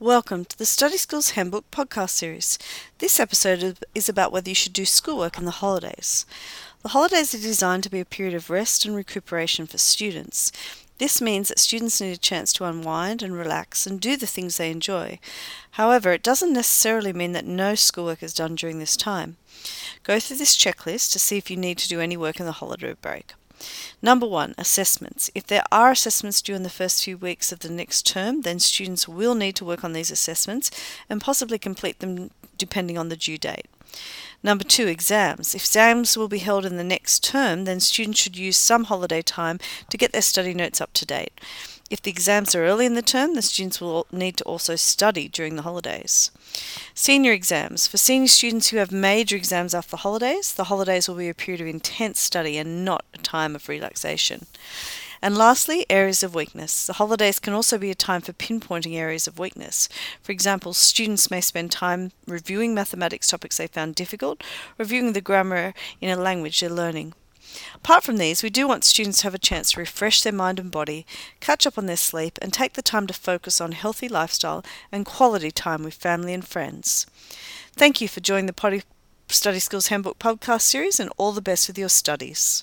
Welcome to the Study Skills Handbook podcast series. This episode is about whether you should do schoolwork in the holidays. The holidays are designed to be a period of rest and recuperation for students. This means that students need a chance to unwind and relax and do the things they enjoy. However, it doesn't necessarily mean that no schoolwork is done during this time. Go through this checklist to see if you need to do any work in the holiday break. Number one, assessments. If there are assessments due in the first few weeks of the next term, then students will need to work on these assessments and possibly complete them depending on the due date. Number two, exams. If exams will be held in the next term, then students should use some holiday time to get their study notes up to date. If the exams are early in the term, the students will need to also study during the holidays. Senior exams. For senior students who have major exams after the holidays, the holidays will be a period of intense study and not a time of relaxation. And lastly, areas of weakness. The holidays can also be a time for pinpointing areas of weakness. For example, students may spend time reviewing mathematics topics they found difficult, reviewing the grammar in a language they're learning. Apart from these, we do want students to have a chance to refresh their mind and body, catch up on their sleep, and take the time to focus on healthy lifestyle and quality time with family and friends. Thank you for joining the Potty Study Skills Handbook podcast series and all the best with your studies.